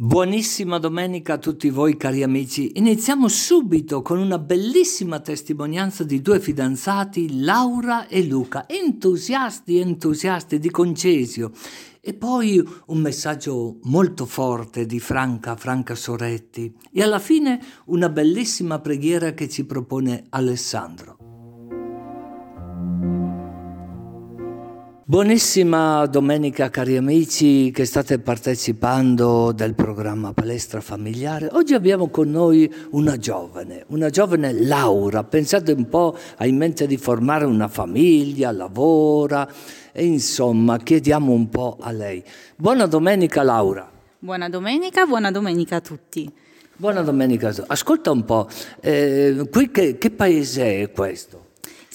Buonissima domenica a tutti voi cari amici. Iniziamo subito con una bellissima testimonianza di due fidanzati, Laura e Luca, entusiasti, entusiasti di Concesio. E poi un messaggio molto forte di Franca, Franca Soretti. E alla fine una bellissima preghiera che ci propone Alessandro. Buonissima domenica cari amici che state partecipando del programma Palestra Familiare. Oggi abbiamo con noi una giovane, una giovane Laura. Pensate un po', ha in mente di formare una famiglia, lavora e insomma chiediamo un po' a lei. Buona domenica Laura. Buona domenica, buona domenica a tutti. Buona domenica. Ascolta un po', eh, qui che, che paese è questo?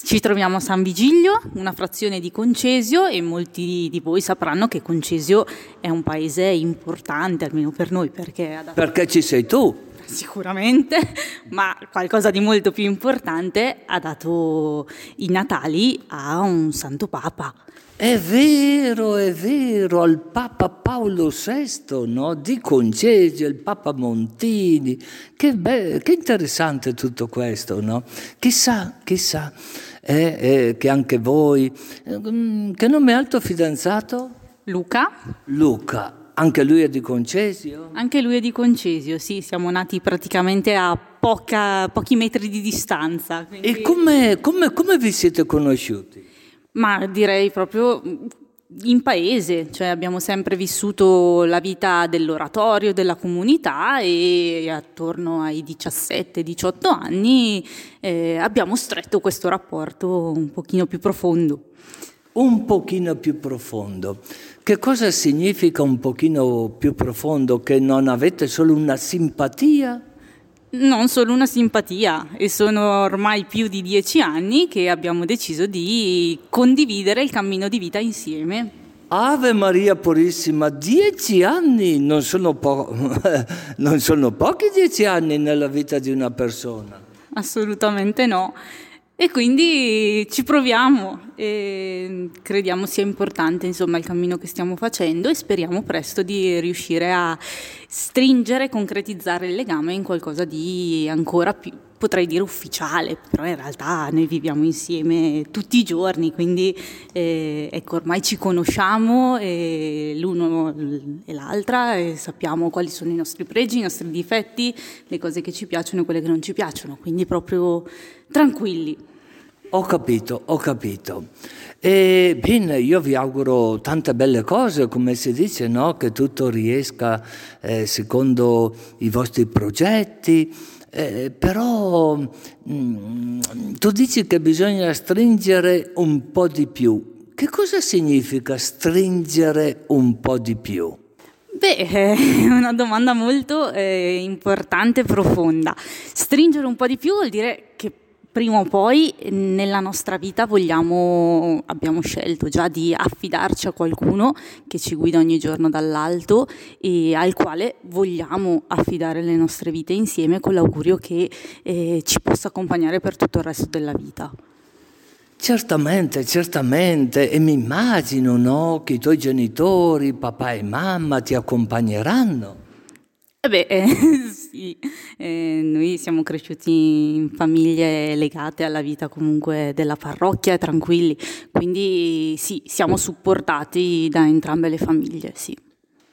Ci troviamo a San Vigilio, una frazione di Concesio e molti di voi sapranno che Concesio è un paese importante, almeno per noi, perché... Perché ci sei tu? Sicuramente, ma qualcosa di molto più importante ha dato i Natali a un santo papa. È vero, è vero, al Papa Paolo VI, no? di Concesio, il Papa Montini. Che, be- che interessante tutto questo, no? Chissà, chissà eh, eh, che anche voi... Eh, che nome è il tuo fidanzato? Luca. Luca, anche lui è di Concesio? Anche lui è di Concesio, sì, siamo nati praticamente a poca, pochi metri di distanza. Quindi... E come, come, come vi siete conosciuti? Ma direi proprio in paese, cioè abbiamo sempre vissuto la vita dell'oratorio, della comunità e attorno ai 17-18 anni eh, abbiamo stretto questo rapporto un pochino più profondo. Un pochino più profondo. Che cosa significa un pochino più profondo? Che non avete solo una simpatia? Non solo una simpatia e sono ormai più di dieci anni che abbiamo deciso di condividere il cammino di vita insieme. Ave Maria Purissima, dieci anni non sono, po- non sono pochi dieci anni nella vita di una persona. Assolutamente no. E quindi ci proviamo e crediamo sia importante insomma, il cammino che stiamo facendo e speriamo presto di riuscire a stringere concretizzare il legame in qualcosa di ancora più, potrei dire ufficiale, però in realtà noi viviamo insieme tutti i giorni, quindi eh, ecco, ormai ci conosciamo e l'uno e l'altra e sappiamo quali sono i nostri pregi, i nostri difetti, le cose che ci piacciono e quelle che non ci piacciono, quindi proprio tranquilli. Ho capito, ho capito. E bene, io vi auguro tante belle cose, come si dice, no? che tutto riesca eh, secondo i vostri progetti. Eh, però mh, mm, tu dici che bisogna stringere un po' di più. Che cosa significa stringere un po' di più? Beh, è una domanda molto eh, importante e profonda. Stringere un po' di più vuol dire prima o poi nella nostra vita vogliamo, abbiamo scelto già di affidarci a qualcuno che ci guida ogni giorno dall'alto e al quale vogliamo affidare le nostre vite insieme con l'augurio che eh, ci possa accompagnare per tutto il resto della vita. Certamente, certamente, e mi immagino no, che i tuoi genitori, papà e mamma, ti accompagneranno. Eh beh, eh, sì, eh, noi siamo cresciuti in famiglie legate alla vita comunque della parrocchia, tranquilli, quindi sì, siamo supportati da entrambe le famiglie, sì.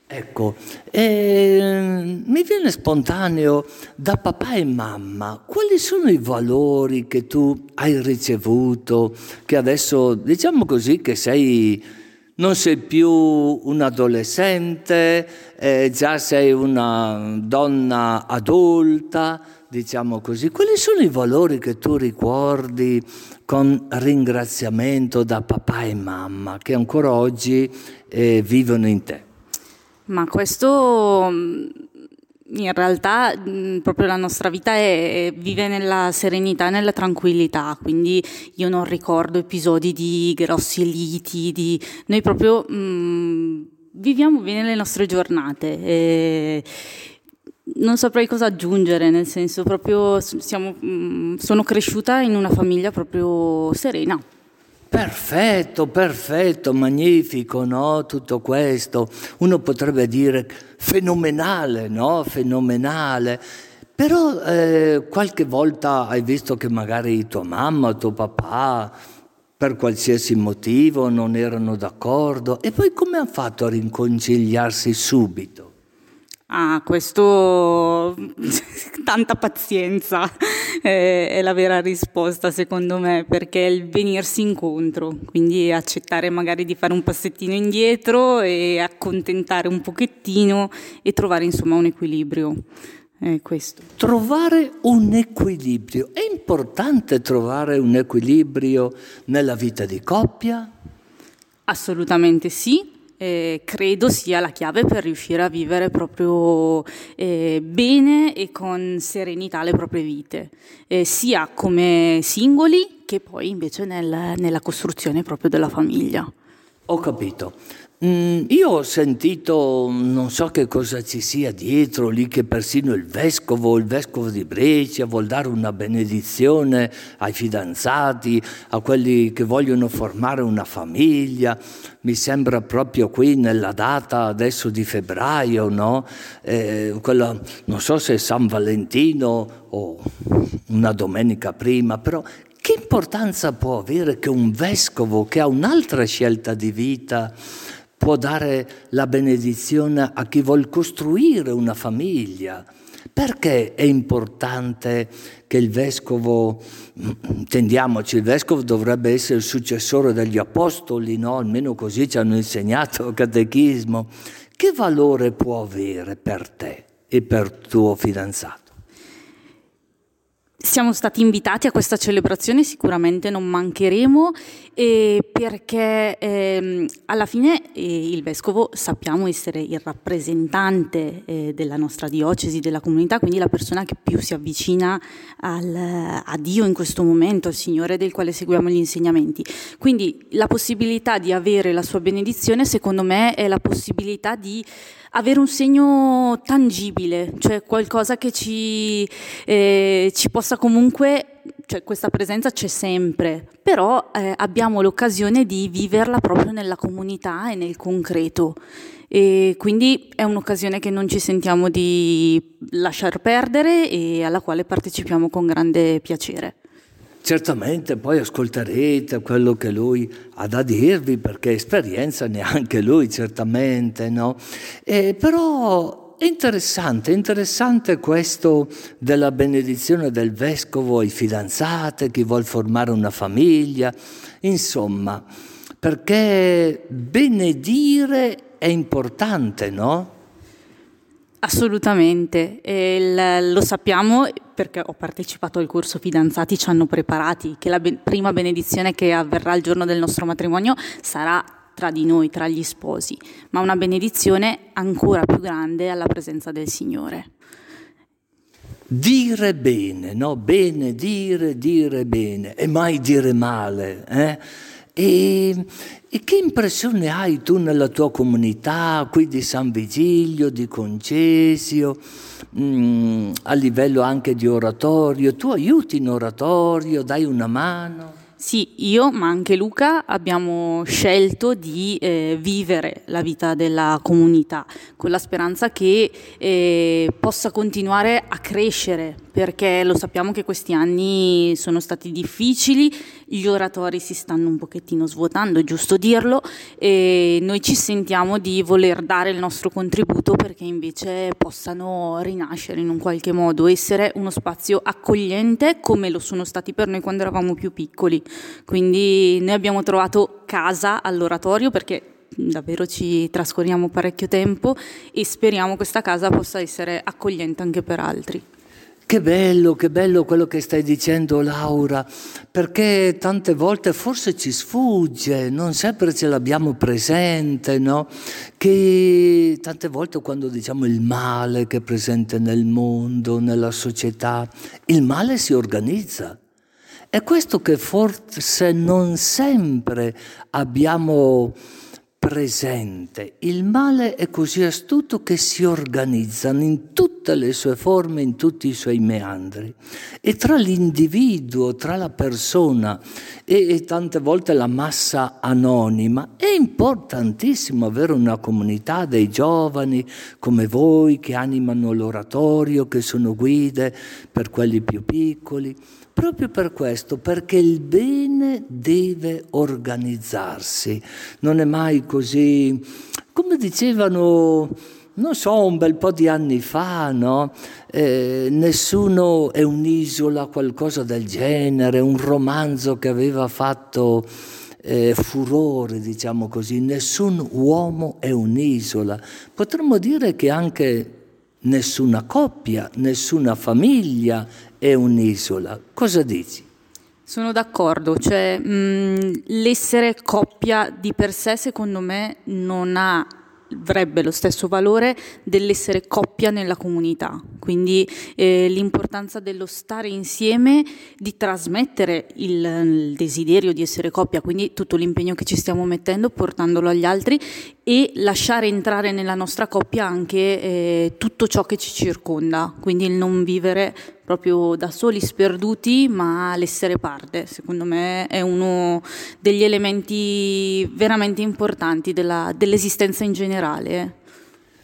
Ecco, eh, mi viene spontaneo da papà e mamma, quali sono i valori che tu hai ricevuto, che adesso diciamo così che sei, non sei più un adolescente, eh, già sei una donna adulta, diciamo così. Quali sono i valori che tu ricordi con ringraziamento da papà e mamma che ancora oggi eh, vivono in te? Ma questo mm, in realtà proprio la nostra vita è, vive nella serenità e nella tranquillità, quindi io non ricordo episodi di grossi liti, di... noi proprio mh, viviamo bene le nostre giornate. E non saprei cosa aggiungere, nel senso proprio siamo, sono cresciuta in una famiglia proprio serena. Perfetto, perfetto, magnifico, no? Tutto questo. Uno potrebbe dire fenomenale, no? Fenomenale. Però eh, qualche volta hai visto che magari tua mamma, tuo papà, per qualsiasi motivo non erano d'accordo e poi come hanno fatto a riconciliarsi subito? Ah, questo tanta pazienza è, è la vera risposta secondo me, perché è il venirsi incontro, quindi accettare magari di fare un passettino indietro e accontentare un pochettino e trovare insomma un equilibrio. È questo. Trovare un equilibrio. È importante trovare un equilibrio nella vita di coppia? Assolutamente sì, eh, credo sia la chiave per riuscire a vivere proprio eh, bene e con serenità le proprie vite, eh, sia come singoli che poi invece nel, nella costruzione proprio della famiglia. Ho capito. Mm, io ho sentito, non so che cosa ci sia dietro lì, che persino il vescovo, il vescovo di Brescia, vuol dare una benedizione ai fidanzati, a quelli che vogliono formare una famiglia. Mi sembra proprio qui nella data adesso di febbraio, no? Eh, quella, non so se è San Valentino o una domenica prima, però che importanza può avere che un vescovo che ha un'altra scelta di vita può dare la benedizione a chi vuole costruire una famiglia. Perché è importante che il vescovo, intendiamoci, il vescovo dovrebbe essere il successore degli apostoli, no? almeno così ci hanno insegnato il catechismo. Che valore può avere per te e per tuo fidanzato? Siamo stati invitati a questa celebrazione, sicuramente non mancheremo, perché ehm, alla fine eh, il vescovo sappiamo essere il rappresentante eh, della nostra diocesi, della comunità, quindi la persona che più si avvicina al, a Dio in questo momento, al Signore del quale seguiamo gli insegnamenti. Quindi la possibilità di avere la sua benedizione, secondo me, è la possibilità di avere un segno tangibile, cioè qualcosa che ci, eh, ci possa comunque, cioè questa presenza c'è sempre, però eh, abbiamo l'occasione di viverla proprio nella comunità e nel concreto. E quindi è un'occasione che non ci sentiamo di lasciar perdere e alla quale partecipiamo con grande piacere. Certamente poi ascolterete quello che lui ha da dirvi, perché esperienza neanche lui, certamente, no? E però è interessante, interessante questo della benedizione del vescovo ai fidanzati, chi vuole formare una famiglia, insomma, perché benedire è importante, no? Assolutamente, il, lo sappiamo perché ho partecipato al corso Fidanzati, ci hanno preparati che la be- prima benedizione che avverrà il giorno del nostro matrimonio sarà tra di noi, tra gli sposi, ma una benedizione ancora più grande alla presenza del Signore. Dire bene, no? Bene, dire, dire bene e mai dire male. Eh? E, e, che impressione hai tu nella tua comunità, qui di San Vigilio, di Concesio, mh, mm, a livello anche di oratorio? Tu aiuti in oratorio, dai una mano? Sì, io, ma anche Luca, abbiamo scelto di eh, vivere la vita della comunità con la speranza che eh, possa continuare a crescere, perché lo sappiamo che questi anni sono stati difficili, gli oratori si stanno un pochettino svuotando, è giusto dirlo, e noi ci sentiamo di voler dare il nostro contributo perché invece possano rinascere in un qualche modo, essere uno spazio accogliente come lo sono stati per noi quando eravamo più piccoli. Quindi noi abbiamo trovato casa all'oratorio perché davvero ci trascorriamo parecchio tempo e speriamo questa casa possa essere accogliente anche per altri. Che bello, che bello quello che stai dicendo Laura, perché tante volte forse ci sfugge, non sempre ce l'abbiamo presente, no? Che tante volte quando diciamo il male che è presente nel mondo, nella società, il male si organizza. È questo che forse non sempre abbiamo presente. Il male è così astuto che si organizzano in tutte le sue forme, in tutti i suoi meandri. E tra l'individuo, tra la persona e, e tante volte la massa anonima, è importantissimo avere una comunità dei giovani come voi che animano l'oratorio, che sono guide per quelli più piccoli proprio per questo, perché il bene deve organizzarsi, non è mai così, come dicevano, non so, un bel po' di anni fa, no? Eh, nessuno è un'isola, qualcosa del genere, un romanzo che aveva fatto eh, furore, diciamo così, nessun uomo è un'isola. Potremmo dire che anche nessuna coppia, nessuna famiglia è un'isola. Cosa dici? Sono d'accordo, cioè mh, l'essere coppia di per sé secondo me non ha avrebbe lo stesso valore dell'essere coppia nella comunità, quindi eh, l'importanza dello stare insieme, di trasmettere il, il, desiderio di essere coppia, quindi tutto l'impegno che ci stiamo mettendo, portandolo agli altri e lasciare entrare nella nostra coppia anche eh, tutto ciò che ci circonda, quindi il non vivere proprio da soli sperduti, ma l'essere parte, secondo me è uno degli elementi veramente importanti della, dell'esistenza in generale.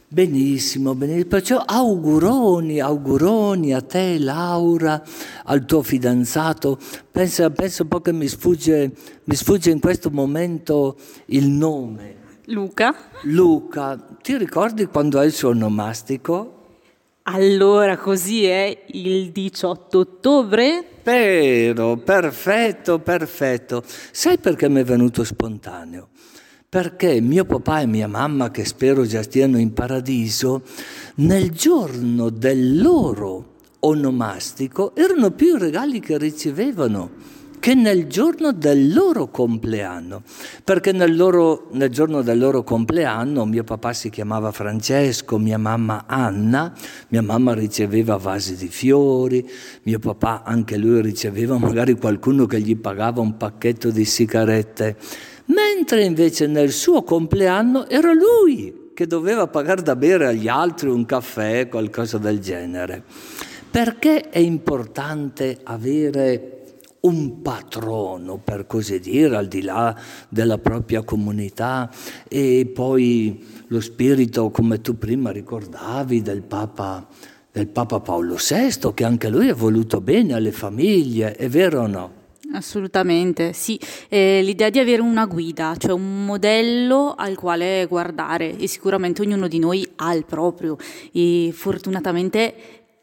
Benissimo, benissimo. Perciò auguroni, auguroni a te, Laura, al tuo fidanzato. Pensa, penso un po' che mi sfugge, mi sfugge in questo momento il nome. Luca. Luca, ti ricordi quando è il suo onomastico? Allora, così è il 18 ottobre? Vero, perfetto, perfetto. Sai perché mi è venuto spontaneo? Perché mio papà e mia mamma, che spero già stiano in paradiso, nel giorno del loro onomastico erano più i regali che ricevevano che nel giorno del loro compleanno, perché nel, loro, nel, giorno del loro compleanno mio papà si chiamava Francesco, mia mamma Anna, mia mamma riceveva vasi di fiori, mio papà anche lui riceveva magari qualcuno che gli pagava un pacchetto di sigarette, mentre invece nel suo compleanno era lui che doveva pagare da bere agli altri un caffè, qualcosa del genere. Perché è importante avere un patrono, per così dire, al di là della propria comunità e poi lo spirito, come tu prima ricordavi, del Papa, del Papa Paolo VI, che anche lui ha voluto bene alle famiglie, è vero o no? Assolutamente, sì. Eh, l'idea di avere una guida, cioè un modello al quale guardare e sicuramente ognuno di noi ha il proprio e fortunatamente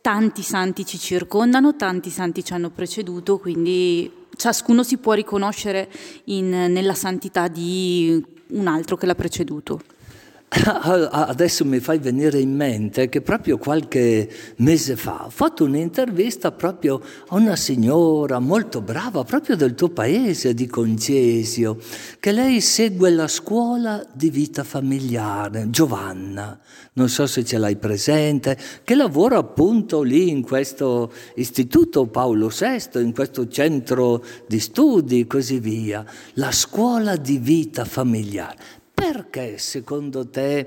tanti santi ci circondano, tanti santi ci hanno preceduto, quindi ciascuno si può riconoscere in, nella santità di un altro che l'ha preceduto. Adesso mi fai venire in mente che proprio qualche mese fa ho fatto un'intervista proprio a una signora molto brava, proprio del tuo paese, di Concesio, che lei segue la scuola di vita familiare, Giovanna, non so se ce l'hai presente, che lavora appunto lì in questo istituto Paolo VI, in questo centro di studi e così via, la scuola di vita familiare. Perché secondo te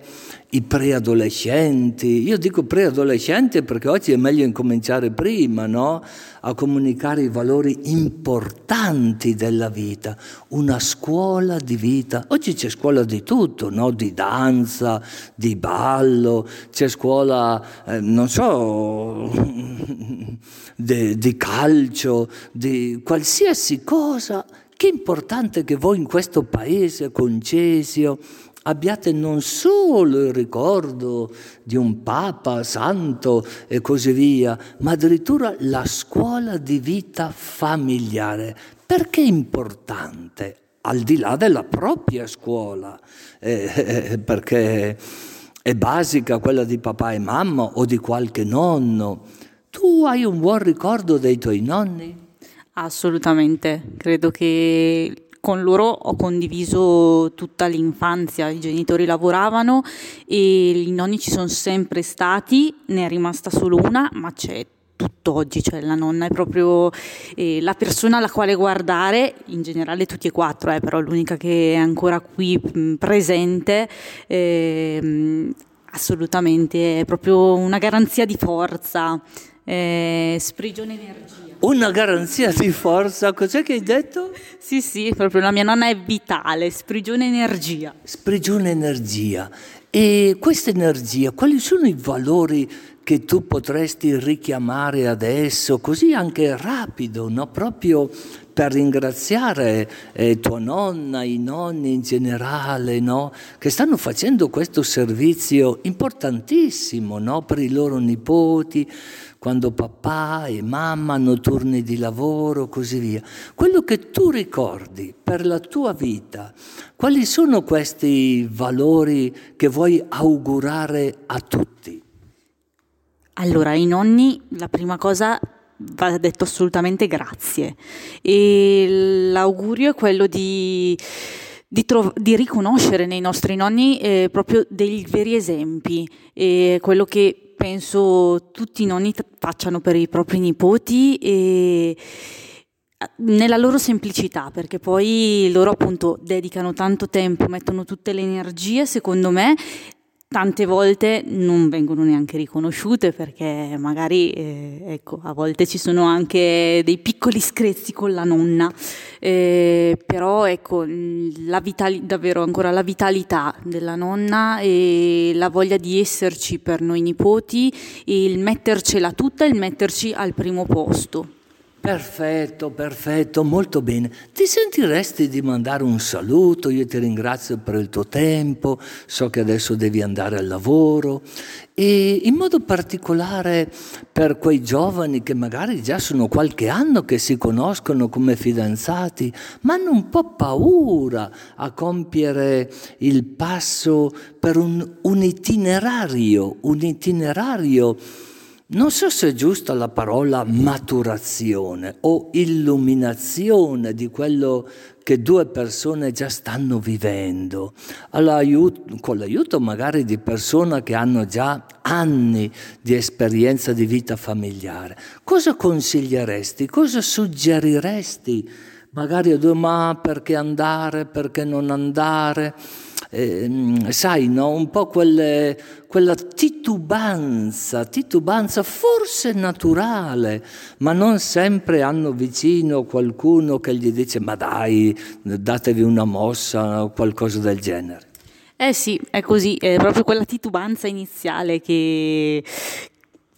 i preadolescenti, io dico preadolescenti perché oggi è meglio incominciare prima, no? A comunicare i valori importanti della vita, una scuola di vita. Oggi c'è scuola di tutto, no? Di danza, di ballo, c'è scuola, eh, non so, di, di calcio, di qualsiasi cosa che importante che voi in questo paese concesio abbiate non solo il ricordo di un Papa santo e così via, ma addirittura la scuola di vita familiare. Perché è importante? Al di là della propria scuola, eh, eh, perché è basica quella di papà e mamma o di qualche nonno. Tu hai un buon ricordo dei tuoi nonni? Assolutamente, credo che con loro ho condiviso tutta l'infanzia, i genitori lavoravano e i nonni ci sono sempre stati, ne è rimasta solo una, ma c'è tutt'oggi, cioè la nonna è proprio eh, la persona alla quale guardare, in generale tutti e quattro, eh, però l'unica che è ancora qui mh, presente, eh, Assolutamente, è proprio una garanzia di forza, eh, sprigione energia. Una garanzia di forza, cos'è che hai detto? Sì, sì, proprio la mia nonna è vitale, sprigione energia. Sprigione energia. E questa energia, quali sono i valori che tu potresti richiamare adesso, così anche rapido, no? proprio per ringraziare eh, tua nonna, i nonni in generale, no? che stanno facendo questo servizio importantissimo no? per i loro nipoti, quando papà e mamma hanno turni di lavoro, così via. Quello che tu ricordi per la tua vita, quali sono questi valori che vuoi augurare a tutti? Allora, ai nonni la prima cosa va detto assolutamente grazie e l'augurio è quello di, di, trov- di riconoscere nei nostri nonni eh, proprio dei veri esempi, e quello che penso tutti i nonni facciano per i propri nipoti e nella loro semplicità, perché poi loro appunto dedicano tanto tempo, mettono tutte le energie, secondo me, tante volte non vengono neanche riconosciute perché magari eh, ecco, a volte ci sono anche dei piccoli screzi con la nonna, eh, però ecco, la vitali- davvero ancora la vitalità della nonna e la voglia di esserci per noi nipoti, il mettercela tutta e il metterci al primo posto. Perfetto, perfetto, molto bene. Ti sentiresti di mandare un saluto? Io ti ringrazio per il tuo tempo, so che adesso devi andare al lavoro e in modo particolare per quei giovani che magari già sono qualche anno che si conoscono come fidanzati, ma hanno un po' paura a compiere il passo per un, un itinerario, un itinerario non so se è giusta la parola maturazione o illuminazione di quello che due persone già stanno vivendo, con l'aiuto magari di persone che hanno già anni di esperienza di vita familiare. Cosa consiglieresti? Cosa suggeriresti? Magari a due, ma perché andare, perché non andare? Eh, sai, no? un po' quelle, quella titubanza, titubanza forse naturale, ma non sempre hanno vicino qualcuno che gli dice ma dai, datevi una mossa o qualcosa del genere. Eh sì, è così, è proprio quella titubanza iniziale che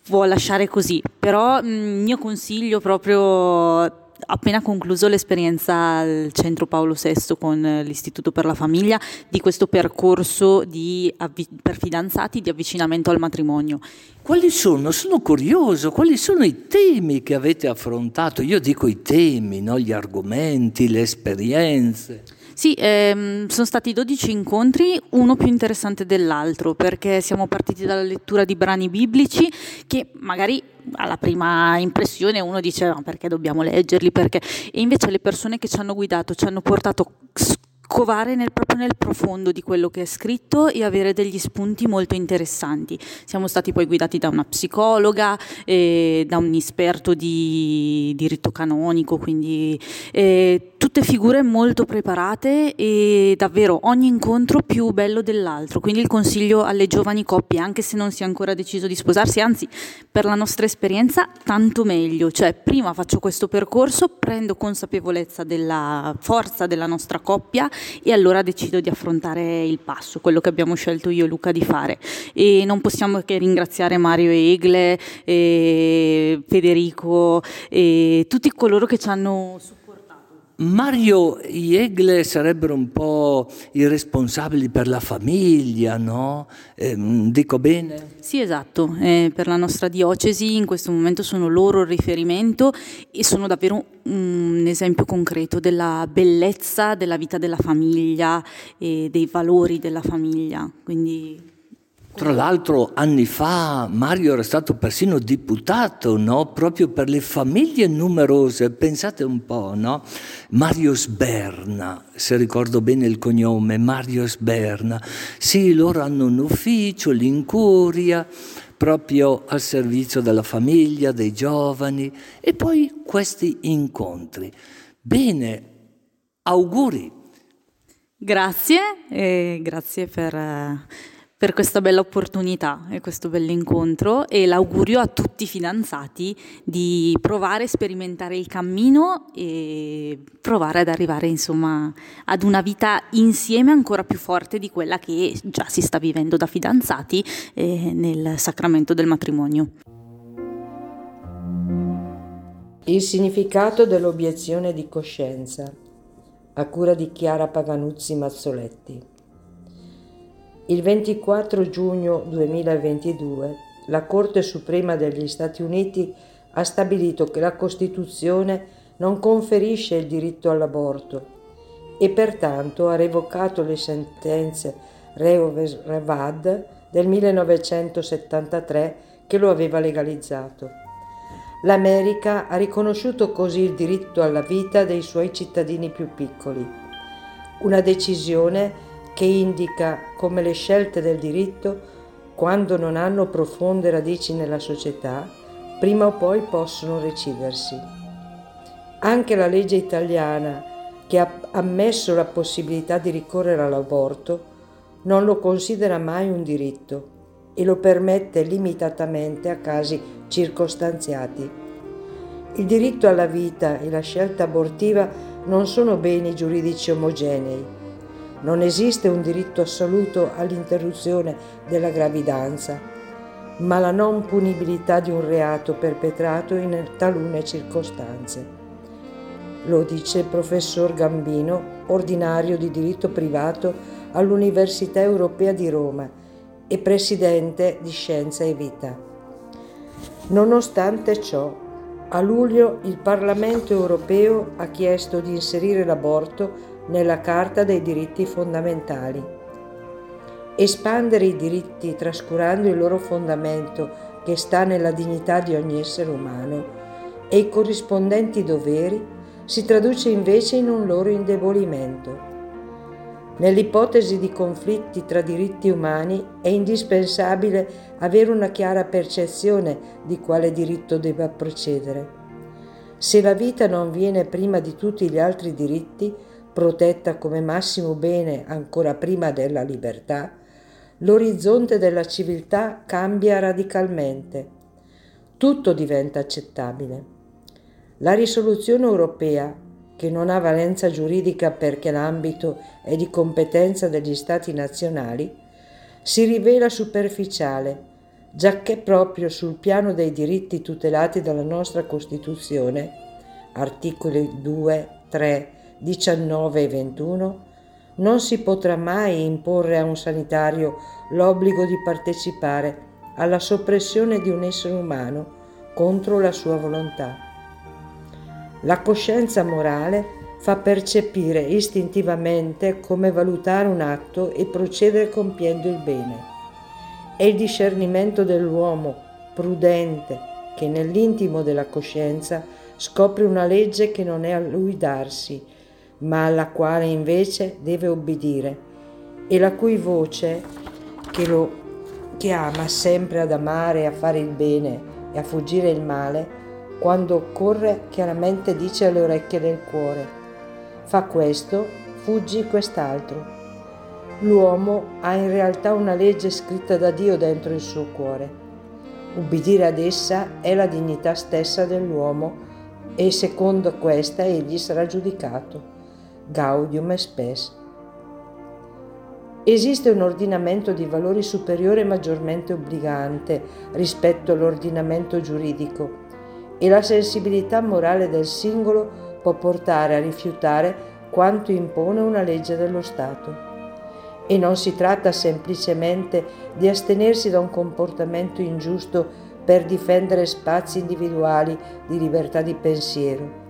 può lasciare così, però il mio consiglio proprio appena concluso l'esperienza al Centro Paolo VI con l'Istituto per la Famiglia di questo percorso di, per fidanzati di avvicinamento al matrimonio. Quali sono? Sono curioso, quali sono i temi che avete affrontato? Io dico i temi, no? gli argomenti, le esperienze. Sì, ehm, sono stati 12 incontri, uno più interessante dell'altro, perché siamo partiti dalla lettura di brani biblici che magari alla prima impressione uno dice ma perché dobbiamo leggerli, perché... E invece le persone che ci hanno guidato ci hanno portato covare nel, proprio nel profondo di quello che è scritto e avere degli spunti molto interessanti. Siamo stati poi guidati da una psicologa, eh, da un esperto di diritto canonico, quindi eh, tutte figure molto preparate e davvero ogni incontro più bello dell'altro. Quindi il consiglio alle giovani coppie, anche se non si è ancora deciso di sposarsi, anzi per la nostra esperienza tanto meglio, cioè prima faccio questo percorso, prendo consapevolezza della forza della nostra coppia e allora decido di affrontare il passo, quello che abbiamo scelto io e Luca di fare. E non possiamo che ringraziare Mario Egle, e Federico e tutti coloro che ci hanno supportato Mario Jegle sarebbero un po' i responsabili per la famiglia, no? Eh, dico bene? Sì, esatto. Eh, per la nostra diocesi in questo momento sono loro il riferimento e sono davvero un esempio concreto della bellezza della vita della famiglia e dei valori della famiglia. Quindi tra l'altro anni fa Mario era stato persino diputato no? proprio per le famiglie numerose, pensate un po', no? Mario Sberna, se ricordo bene il cognome, Mario Sberna. Sì, loro hanno un ufficio, l'incuria, proprio al servizio della famiglia, dei giovani e poi questi incontri. Bene, auguri. Grazie, e grazie per per questa bella opportunità e questo bell'incontro e l'augurio a tutti i fidanzati di provare a sperimentare il cammino e provare ad arrivare insomma ad una vita insieme ancora più forte di quella che già si sta vivendo da fidanzati eh, nel sacramento del matrimonio. Il significato dell'obiezione di coscienza a cura di Chiara Paganuzzi Mazzoletti. Il 24 giugno 2022 la Corte Suprema degli Stati Uniti ha stabilito che la Costituzione non conferisce il diritto all'aborto e pertanto ha revocato le sentenze Reoves Revad del 1973 che lo aveva legalizzato. L'America ha riconosciuto così il diritto alla vita dei suoi cittadini più piccoli. Una decisione che indica come le scelte del diritto, quando non hanno profonde radici nella società, prima o poi possono recidersi. Anche la legge italiana, che ha ammesso la possibilità di ricorrere all'aborto, non lo considera mai un diritto e lo permette limitatamente a casi circostanziati. Il diritto alla vita e la scelta abortiva non sono beni giuridici omogenei non esiste un diritto assoluto all'interruzione della gravidanza, ma la non punibilità di un reato perpetrato in talune circostanze. Lo dice il professor Gambino, ordinario di diritto privato all'Università Europea di Roma e presidente di Scienza e Vita. Nonostante ciò, a luglio il Parlamento europeo ha chiesto di inserire l'aborto nella Carta dei diritti fondamentali. Espandere i diritti trascurando il loro fondamento che sta nella dignità di ogni essere umano e i corrispondenti doveri si traduce invece in un loro indebolimento. Nell'ipotesi di conflitti tra diritti umani è indispensabile avere una chiara percezione di quale diritto debba procedere. Se la vita non viene prima di tutti gli altri diritti, protetta come massimo bene ancora prima della libertà, l'orizzonte della civiltà cambia radicalmente. Tutto diventa accettabile. La risoluzione europea, che non ha valenza giuridica perché l'ambito è di competenza degli Stati nazionali, si rivela superficiale, giacché proprio sul piano dei diritti tutelati dalla nostra Costituzione, articoli 2, 3, 19 e 21, non si potrà mai imporre a un sanitario l'obbligo di partecipare alla soppressione di un essere umano contro la sua volontà. La coscienza morale fa percepire istintivamente come valutare un atto e procedere compiendo il bene. È il discernimento dell'uomo prudente che nell'intimo della coscienza scopre una legge che non è a lui darsi, ma alla quale invece deve obbedire e la cui voce che lo chiama sempre ad amare a fare il bene e a fuggire il male, quando occorre chiaramente dice alle orecchie del cuore, fa questo, fuggi quest'altro. L'uomo ha in realtà una legge scritta da Dio dentro il suo cuore. Ubbidire ad essa è la dignità stessa dell'uomo e secondo questa egli sarà giudicato. Gaudium e Spes. Esiste un ordinamento di valori superiore maggiormente obbligante rispetto all'ordinamento giuridico e la sensibilità morale del singolo può portare a rifiutare quanto impone una legge dello Stato. E non si tratta semplicemente di astenersi da un comportamento ingiusto per difendere spazi individuali di libertà di pensiero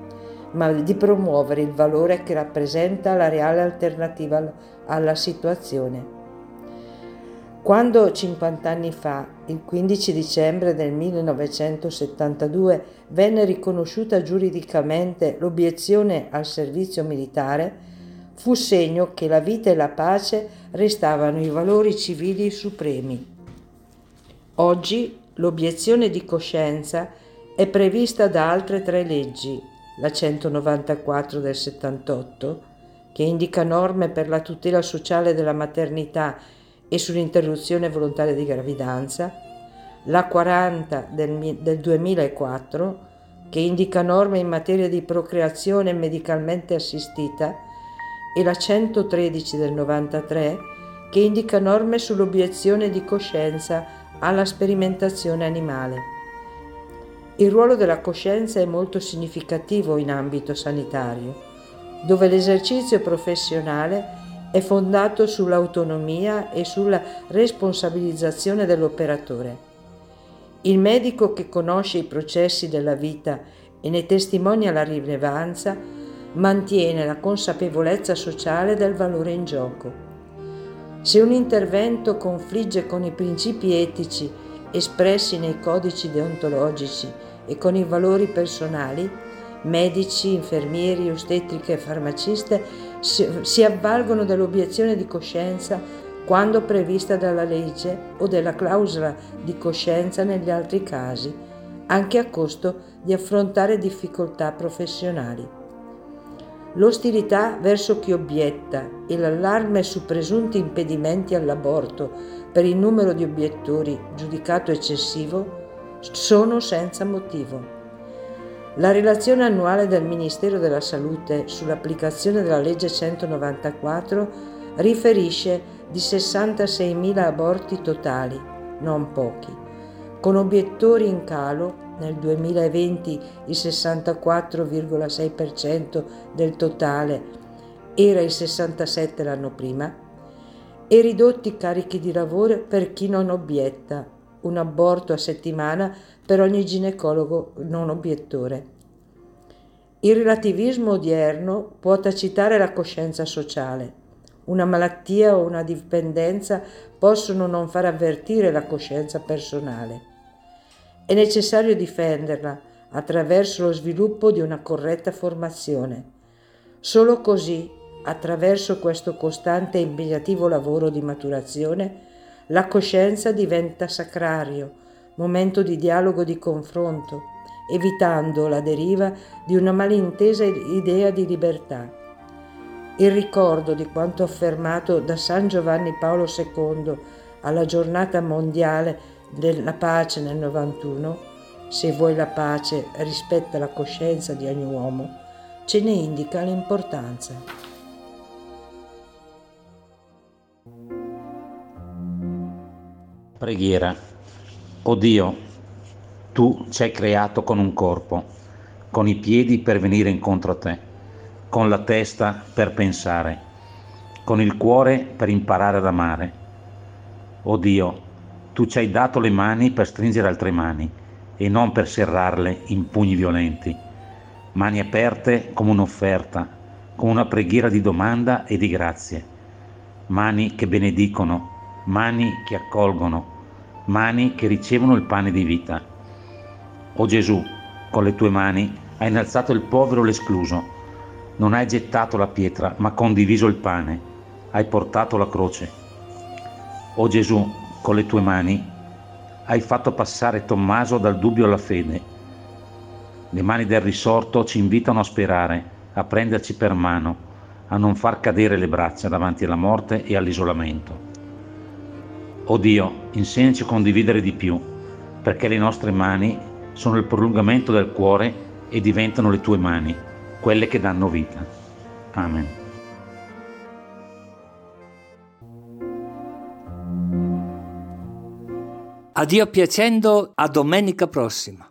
ma di promuovere il valore che rappresenta la reale alternativa alla situazione. Quando 50 anni fa, il 15 dicembre del 1972, venne riconosciuta giuridicamente l'obiezione al servizio militare, fu segno che la vita e la pace restavano i valori civili supremi. Oggi l'obiezione di coscienza è prevista da altre tre leggi, la 194 del 78, che indica norme per la tutela sociale della maternità e sull'interruzione volontaria di gravidanza, la 40 del, del 2004 che indica norme in materia di procreazione medicalmente assistita e la 113 del 93 che indica norme sull'obiezione di coscienza alla sperimentazione animale. Il ruolo della coscienza è molto significativo in ambito sanitario, dove l'esercizio professionale è fondato sull'autonomia e sulla responsabilizzazione dell'operatore. Il medico che conosce i processi della vita e ne testimonia la rilevanza mantiene la consapevolezza sociale del valore in gioco. Se un intervento confligge con i principi etici espressi nei codici deontologici e con i valori personali, medici, infermieri, ostetriche e farmaciste si avvalgono dell'obiezione di coscienza quando prevista dalla legge o della clausola di coscienza negli altri casi, anche a costo di affrontare difficoltà professionali. L'ostilità verso chi obietta e l'allarme su presunti impedimenti all'aborto per il numero di obiettori giudicato eccessivo sono senza motivo. La relazione annuale del Ministero della Salute sull'applicazione della legge 194 riferisce di 66.000 aborti totali, non pochi, con obiettori in calo nel 2020 il 64,6% del totale era il 67% l'anno prima, e ridotti carichi di lavoro per chi non obietta, un aborto a settimana per ogni ginecologo non obiettore. Il relativismo odierno può tacitare la coscienza sociale. Una malattia o una dipendenza possono non far avvertire la coscienza personale. È necessario difenderla attraverso lo sviluppo di una corretta formazione. Solo così, attraverso questo costante e impegnativo lavoro di maturazione, la coscienza diventa sacrario, momento di dialogo e di confronto, evitando la deriva di una malintesa idea di libertà. Il ricordo di quanto affermato da San Giovanni Paolo II alla giornata mondiale della pace nel 91, se vuoi la pace rispetta la coscienza di ogni uomo, ce ne indica l'importanza. Preghiera. O Dio, tu ci hai creato con un corpo, con i piedi per venire incontro a te, con la testa per pensare, con il cuore per imparare ad amare. O Dio, tu ci hai dato le mani per stringere altre mani e non per serrarle in pugni violenti. Mani aperte come un'offerta, come una preghiera di domanda e di grazie. Mani che benedicono, mani che accolgono, mani che ricevono il pane di vita. O Gesù, con le tue mani hai innalzato il povero l'escluso. Non hai gettato la pietra, ma condiviso il pane. Hai portato la croce. O Gesù, con le tue mani hai fatto passare Tommaso dal dubbio alla fede. Le mani del risorto ci invitano a sperare, a prenderci per mano, a non far cadere le braccia davanti alla morte e all'isolamento. O Dio, insegnaci a condividere di più, perché le nostre mani sono il prolungamento del cuore e diventano le tue mani, quelle che danno vita. Amen. A Dio piacendo, a domenica prossima.